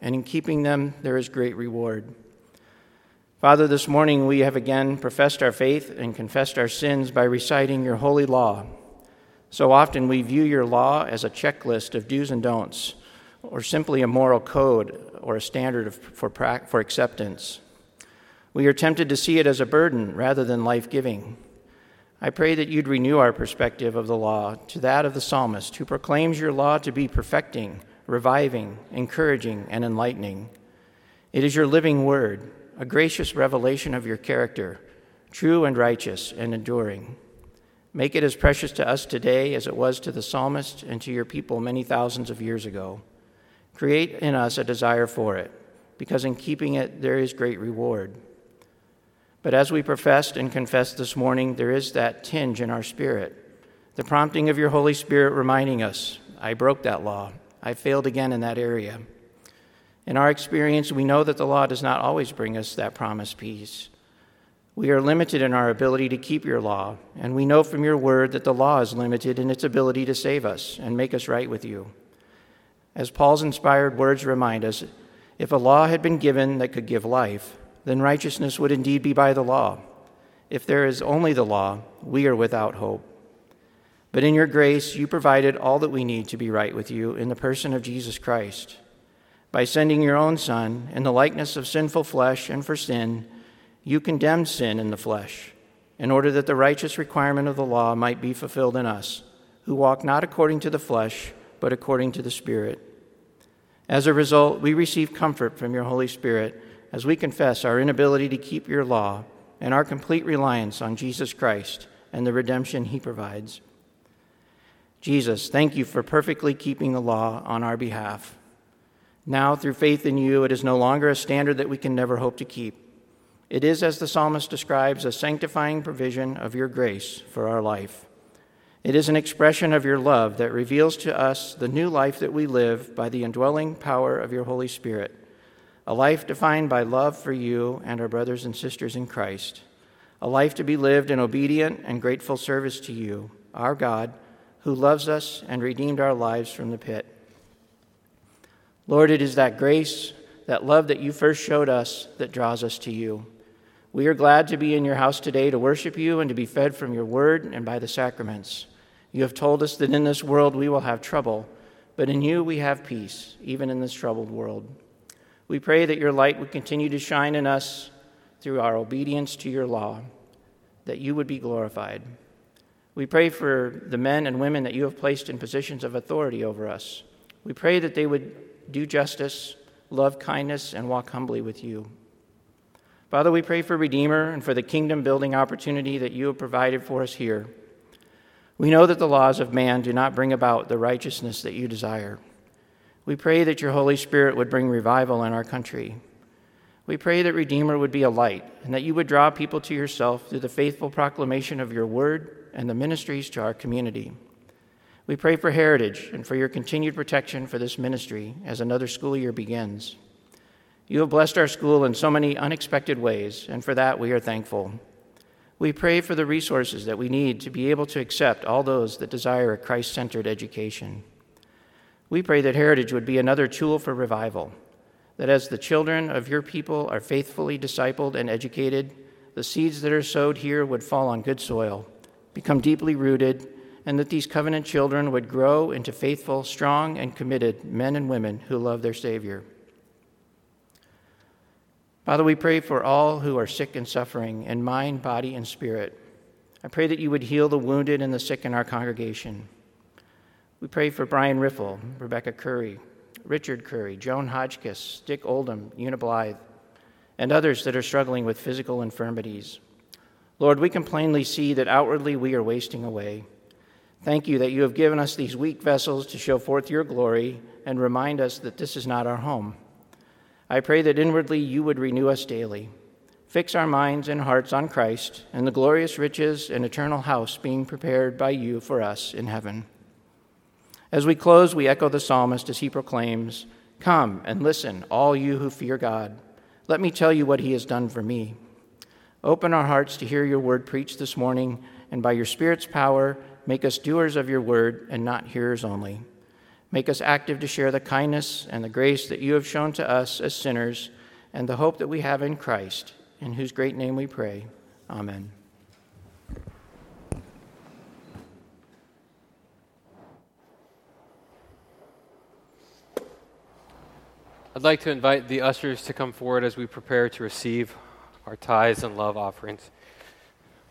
and in keeping them there is great reward. Father, this morning we have again professed our faith and confessed our sins by reciting your holy law. So often we view your law as a checklist of do's and don'ts, or simply a moral code or a standard for, for acceptance. We are tempted to see it as a burden rather than life giving. I pray that you'd renew our perspective of the law to that of the psalmist, who proclaims your law to be perfecting, reviving, encouraging, and enlightening. It is your living word a gracious revelation of your character, true and righteous and enduring. Make it as precious to us today as it was to the psalmist and to your people many thousands of years ago. Create in us a desire for it, because in keeping it there is great reward. But as we professed and confessed this morning, there is that tinge in our spirit, the prompting of your Holy Spirit reminding us, I broke that law. I failed again in that area. In our experience, we know that the law does not always bring us that promised peace. We are limited in our ability to keep your law, and we know from your word that the law is limited in its ability to save us and make us right with you. As Paul's inspired words remind us, if a law had been given that could give life, then righteousness would indeed be by the law. If there is only the law, we are without hope. But in your grace, you provided all that we need to be right with you in the person of Jesus Christ. By sending your own Son in the likeness of sinful flesh and for sin, you condemned sin in the flesh, in order that the righteous requirement of the law might be fulfilled in us, who walk not according to the flesh, but according to the Spirit. As a result, we receive comfort from your Holy Spirit as we confess our inability to keep your law and our complete reliance on Jesus Christ and the redemption he provides. Jesus, thank you for perfectly keeping the law on our behalf. Now, through faith in you, it is no longer a standard that we can never hope to keep. It is, as the psalmist describes, a sanctifying provision of your grace for our life. It is an expression of your love that reveals to us the new life that we live by the indwelling power of your Holy Spirit, a life defined by love for you and our brothers and sisters in Christ, a life to be lived in obedient and grateful service to you, our God, who loves us and redeemed our lives from the pit. Lord, it is that grace, that love that you first showed us that draws us to you. We are glad to be in your house today to worship you and to be fed from your word and by the sacraments. You have told us that in this world we will have trouble, but in you we have peace, even in this troubled world. We pray that your light would continue to shine in us through our obedience to your law, that you would be glorified. We pray for the men and women that you have placed in positions of authority over us. We pray that they would do justice, love kindness, and walk humbly with you. Father, we pray for Redeemer and for the kingdom building opportunity that you have provided for us here. We know that the laws of man do not bring about the righteousness that you desire. We pray that your Holy Spirit would bring revival in our country. We pray that Redeemer would be a light and that you would draw people to yourself through the faithful proclamation of your word and the ministries to our community. We pray for heritage and for your continued protection for this ministry as another school year begins. You have blessed our school in so many unexpected ways, and for that we are thankful. We pray for the resources that we need to be able to accept all those that desire a Christ centered education. We pray that Heritage would be another tool for revival, that as the children of your people are faithfully discipled and educated, the seeds that are sowed here would fall on good soil, become deeply rooted, and that these covenant children would grow into faithful, strong, and committed men and women who love their Savior. Father, we pray for all who are sick and suffering in mind, body, and spirit. I pray that you would heal the wounded and the sick in our congregation. We pray for Brian Riffle, Rebecca Curry, Richard Curry, Joan Hodgkiss, Dick Oldham, Una Blythe, and others that are struggling with physical infirmities. Lord, we can plainly see that outwardly we are wasting away. Thank you that you have given us these weak vessels to show forth your glory and remind us that this is not our home. I pray that inwardly you would renew us daily. Fix our minds and hearts on Christ and the glorious riches and eternal house being prepared by you for us in heaven. As we close, we echo the psalmist as he proclaims, Come and listen, all you who fear God. Let me tell you what he has done for me. Open our hearts to hear your word preached this morning, and by your Spirit's power, make us doers of your word and not hearers only. Make us active to share the kindness and the grace that you have shown to us as sinners and the hope that we have in Christ, in whose great name we pray. Amen. I'd like to invite the ushers to come forward as we prepare to receive our tithes and love offerings.